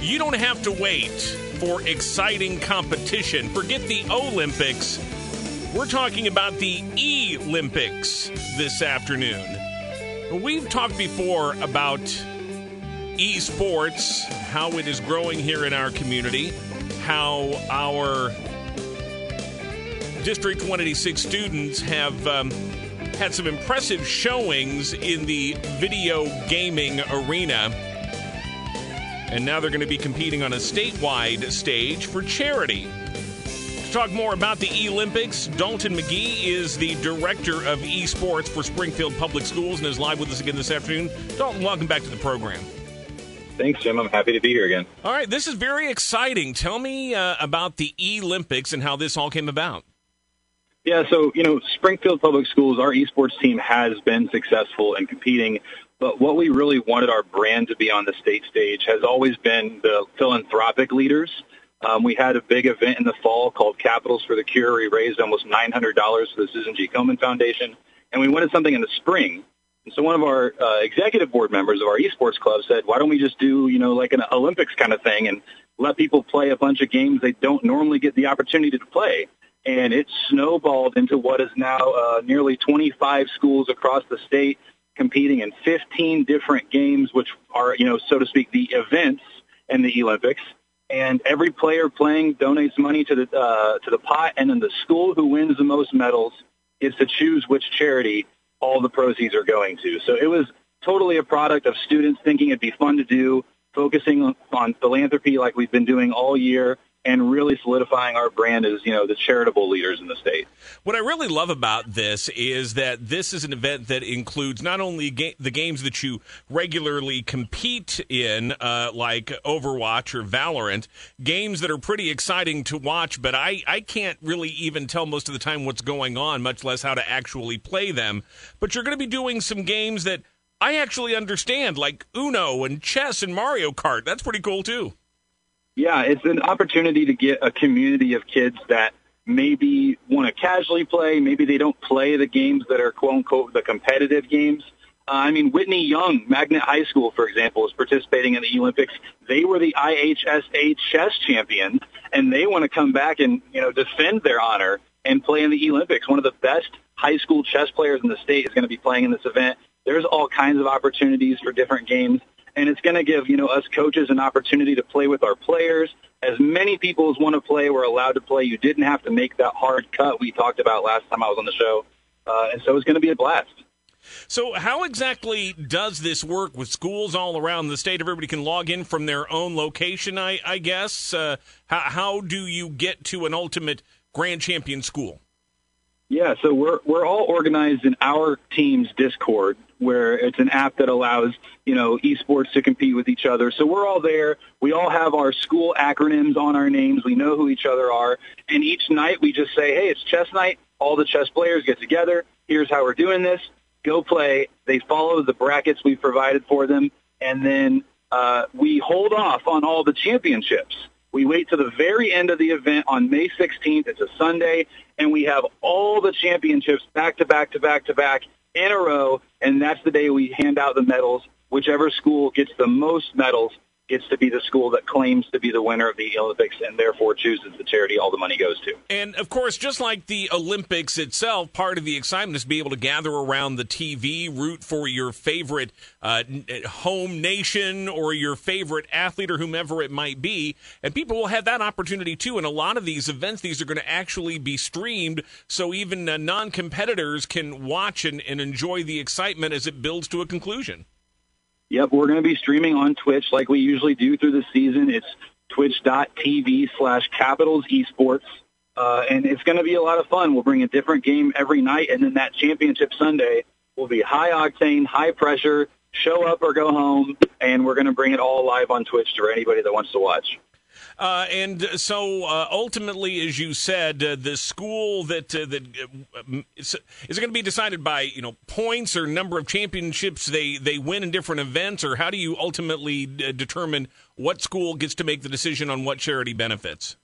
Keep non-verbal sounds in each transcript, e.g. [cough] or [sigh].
You don't have to wait for exciting competition. Forget the Olympics. We're talking about the E Olympics this afternoon. We've talked before about esports, how it is growing here in our community, how our District 186 students have um, had some impressive showings in the video gaming arena. And now they're going to be competing on a statewide stage for charity. To talk more about the Olympics, Dalton McGhiey is the director of esports for Springfield Public Schools and is live with us again this afternoon. Dalton, welcome back to the program. Thanks, Jim. I'm happy to be here again. All right, this is very exciting. Tell me uh, about the Olympics and how this all came about. Yeah, so, you know, Springfield Public Schools, our esports team has been successful in competing, but what we really wanted our brand to be on the state stage has always been the philanthropic leaders. Um, we had a big event in the fall called Capitals for the Cure. We raised almost $900 for the Susan G. Komen Foundation, and we wanted something in the spring. And so one of our uh, executive board members of our esports club said, why don't we just do, you know, like an Olympics kind of thing and let people play a bunch of games they don't normally get the opportunity to play and it snowballed into what is now uh, nearly 25 schools across the state competing in 15 different games, which are, you know, so to speak, the events in the Olympics. And every player playing donates money to the uh, to the pot, and then the school who wins the most medals gets to choose which charity all the proceeds are going to. So it was totally a product of students thinking it'd be fun to do, focusing on, on philanthropy like we've been doing all year, and really solidifying our brand as you know the charitable leaders in the state. What I really love about this is that this is an event that includes not only ga- the games that you regularly compete in, uh, like Overwatch or Valorant, games that are pretty exciting to watch, but I I can't really even tell most of the time what's going on, much less how to actually play them. But you're going to be doing some games that. I actually understand, like Uno and chess and Mario Kart. That's pretty cool too. Yeah, it's an opportunity to get a community of kids that maybe want to casually play. Maybe they don't play the games that are quote unquote the competitive games. Uh, I mean, Whitney Young, Magnet High School, for example, is participating in the Olympics. They were the IHSA chess champions, and they want to come back and you know defend their honor and play in the Olympics. One of the best high school chess players in the state is going to be playing in this event. There's all kinds of opportunities for different games and it's going to give you know us coaches an opportunity to play with our players. As many people as want to play were allowed to play. You didn't have to make that hard cut we talked about last time I was on the show, uh, and so it's going to be a blast. So, how exactly does this work with schools all around the state? Everybody can log in from their own location, I, I guess. Uh, how, how do you get to an ultimate grand champion school? Yeah, so we're we're all organized in our team's Discord, where it's an app that allows you know esports to compete with each other. So we're all there. We all have our school acronyms on our names. We know who each other are, and each night we just say, "Hey, it's chess night." All the chess players get together. Here's how we're doing this. Go play. They follow the brackets we've provided for them, and then uh, we hold off on all the championships. We wait to the very end of the event on May 16th. It's a Sunday, and we have all the championships back to back to back to back in a row, and that's the day we hand out the medals. Whichever school gets the most medals gets to be the school that claims to be the winner of the Olympics and therefore chooses the charity all the money goes to. And of course, just like the Olympics itself, part of the excitement is to be able to gather around the TV, root for your favorite uh, home nation or your favorite athlete or whomever it might be. And people will have that opportunity too. And a lot of these events, these are going to actually be streamed. So even uh, non competitors can watch and, and enjoy the excitement as it builds to a conclusion. Yep, we're going to be streaming on Twitch like we usually do through the season. It's twitch.tv slash capitals esports. Uh, and it's going to be a lot of fun. We'll bring a different game every night, and then that championship Sunday will be high octane, high pressure, show up or go home, and we're going to bring it all live on Twitch for anybody that wants to watch. Uh, and so uh, ultimately, as you said, uh, the school that uh, that uh, is, is it going to be decided by you know points or number of championships they they win in different events, or how do you ultimately d- determine what school gets to make the decision on what charity benefits?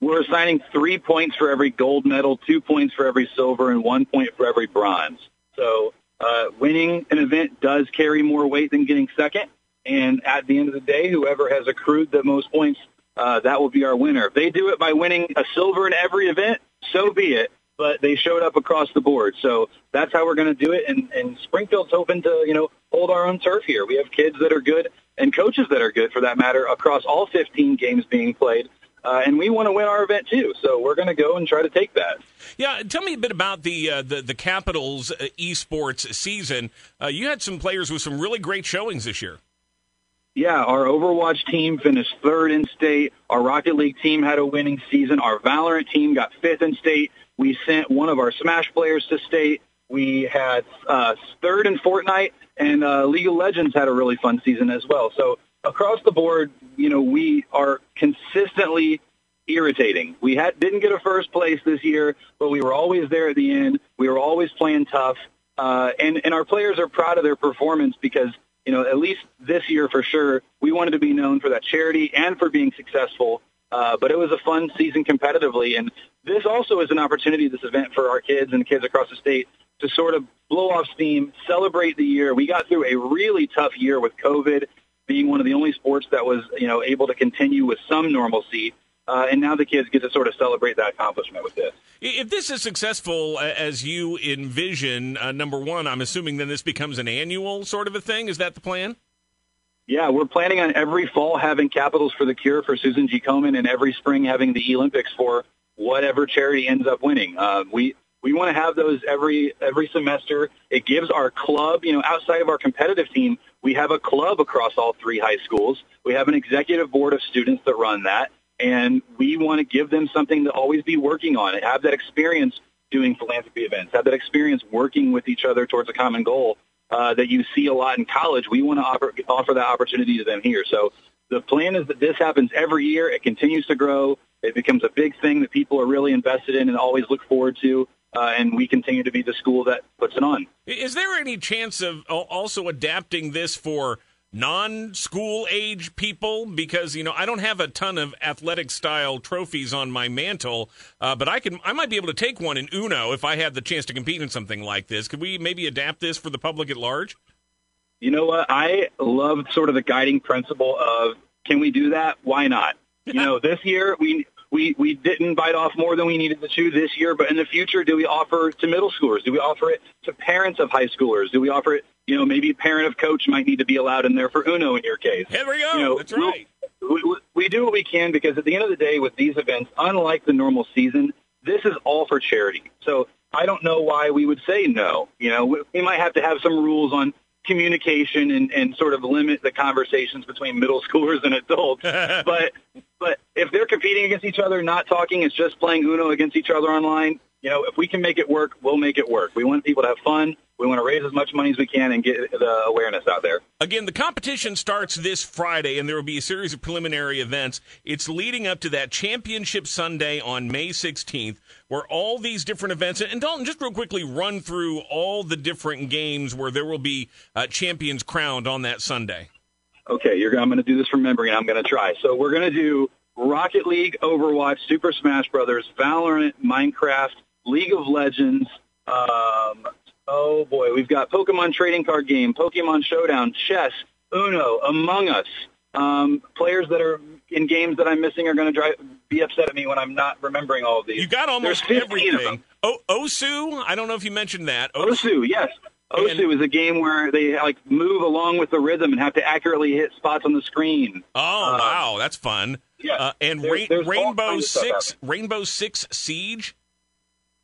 We're assigning three points for every gold medal, two points for every silver, and one point for every bronze. So uh, winning an event does carry more weight than getting second And at the end of the day, whoever has accrued the most points, uh, that will be our winner. If they do it by winning a silver in every event, so be it. But they showed up across the board, so that's how we're going to do it. And, and Springfield's hoping to, you know, hold our own turf here. We have kids that are good and coaches that are good, for that matter, across all 15 games being played. Uh, and we want to win our event too. So we're going to go and try to take that. Yeah, tell me a bit about the uh, the, the Capitals uh, esports season. Uh, you had some players with some really great showings this year. Yeah, our Overwatch team finished third in state. Our Rocket League team had a winning season. Our Valorant team got fifth in state. We sent one of our Smash players to state. We had uh, third in Fortnite, and uh, League of Legends had a really fun season as well. So across the board, you know, we are consistently irritating. We had, didn't get a first place this year, but we were always there at the end. We were always playing tough. Uh, and, and our players are proud of their performance because, you know, at least this year for sure, we wanted to be known for that charity and for being successful. Uh, but it was a fun season competitively. And this also is an opportunity, this event for our kids and kids across the state to sort of blow off steam, celebrate the year. We got through a really tough year with COVID being one of the only sports that was, you know, able to continue with some normalcy. Uh, and now the kids get to sort of celebrate that accomplishment with this. If this is successful as you envision, uh, number one, I'm assuming then this becomes an annual sort of a thing. Is that the plan? Yeah, we're planning on every fall having Capitals for the Cure for Susan G. Komen, and every spring having the Olympics for whatever charity ends up winning. Uh, we we want to have those every every semester. It gives our club, you know, outside of our competitive team, we have a club across all three high schools. We have an executive board of students that run that, and we want to give them something to always be working on and have that experience doing philanthropy events, have that experience working with each other towards a common goal uh, that you see a lot in college. We want to offer, offer that opportunity to them here. So the plan is that this happens every year. It continues to grow. It becomes a big thing that people are really invested in and always look forward to uh, and we continue to be the school that puts it on. Is there any chance of also adapting this for non-school age people? Because you know I don't have a ton of athletic style trophies on my mantle, uh, but I can I might be able to take one in Uno if I had the chance to compete in something like this. Could we maybe adapt this for the public at large? You know what? I love sort of the guiding principle of can we do that? Why not? You know, this year we we, we didn't bite off more than we needed to chew this year, but in the future, do we offer to middle schoolers? Do we offer it to parents of high schoolers? Do we offer it, you know, maybe a parent of coach might need to be allowed in there for Uno in your case. Here we go. You know, That's right. We, we, we do what we can because at the end of the day with these events, unlike the normal season, this is all for charity. So I don't know why we would say no. You know, we, we might have to have some rules on communication and, and sort of limit the conversations between middle [laughs] schoolers and adults. [laughs] but if they're competing against each other, not talking, it's just playing Uno against each other online. You know, if we can make it work, we'll make it work. We want people to have fun. We want to raise as much money as we can and get the awareness out there. Again, the competition starts this Friday, and there will be a series of preliminary events. It's leading up to that championship Sunday on May 16th, where all these different events, and Dalton, just real quickly run through all the different games where there will be uh, champions crowned on that Sunday. Okay, you're, I'm going to do this from memory, and I'm going to try. So we're going to do Rocket League, Overwatch, Super Smash Brothers, Valorant, Minecraft, League of Legends, um, Oh boy, we've got Pokemon trading card game, Pokemon Showdown, chess, Uno, Among Us. Um, players that are in games that I'm missing are going to be upset at me when I'm not remembering all of these. You got almost everything. Oh, Osu, I don't know if you mentioned that. Osu, Osu yes. Osu and, is a game where they like move along with the rhythm and have to accurately hit spots on the screen. Oh uh, wow, that's fun. Yeah, uh, and there, Rainbow Six, Rainbow Six Siege.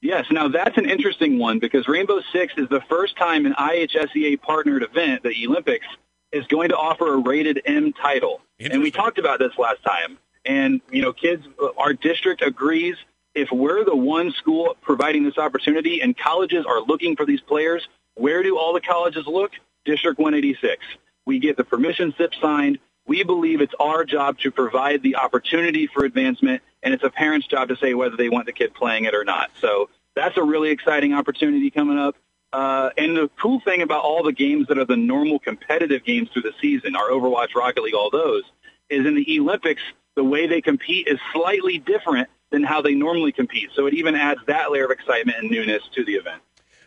Yes, now that's an interesting one because Rainbow Six is the first time an IHSEA partnered event, the Olympics, is going to offer a rated M title. And we talked about this last time. And, you know, kids, our district agrees if we're the one school providing this opportunity and colleges are looking for these players, where do all the colleges look? District 186. We get the permission slip signed. We believe it's our job to provide the opportunity for advancement, and it's a parent's job to say whether they want the kid playing it or not. So that's a really exciting opportunity coming up. Uh, and the cool thing about all the games that are the normal competitive games through the season, our Overwatch, Rocket League, all those, is in the Olympics, the way they compete is slightly different than how they normally compete. So it even adds that layer of excitement and newness to the event.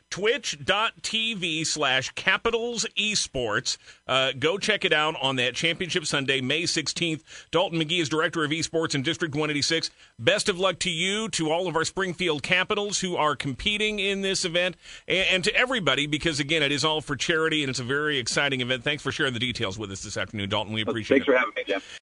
twitch.tv slash capitals esports. Uh, go check it out on that championship Sunday, May 16th. Dalton McGhiey is director of esports in District 186. Best of luck to you, to all of our Springfield Capitals who are competing in this event, and, and to everybody, because again, it is all for charity and it's a very exciting event. Thanks for sharing the details with us this afternoon, Dalton. We appreciate it. Thanks for having me, Jim.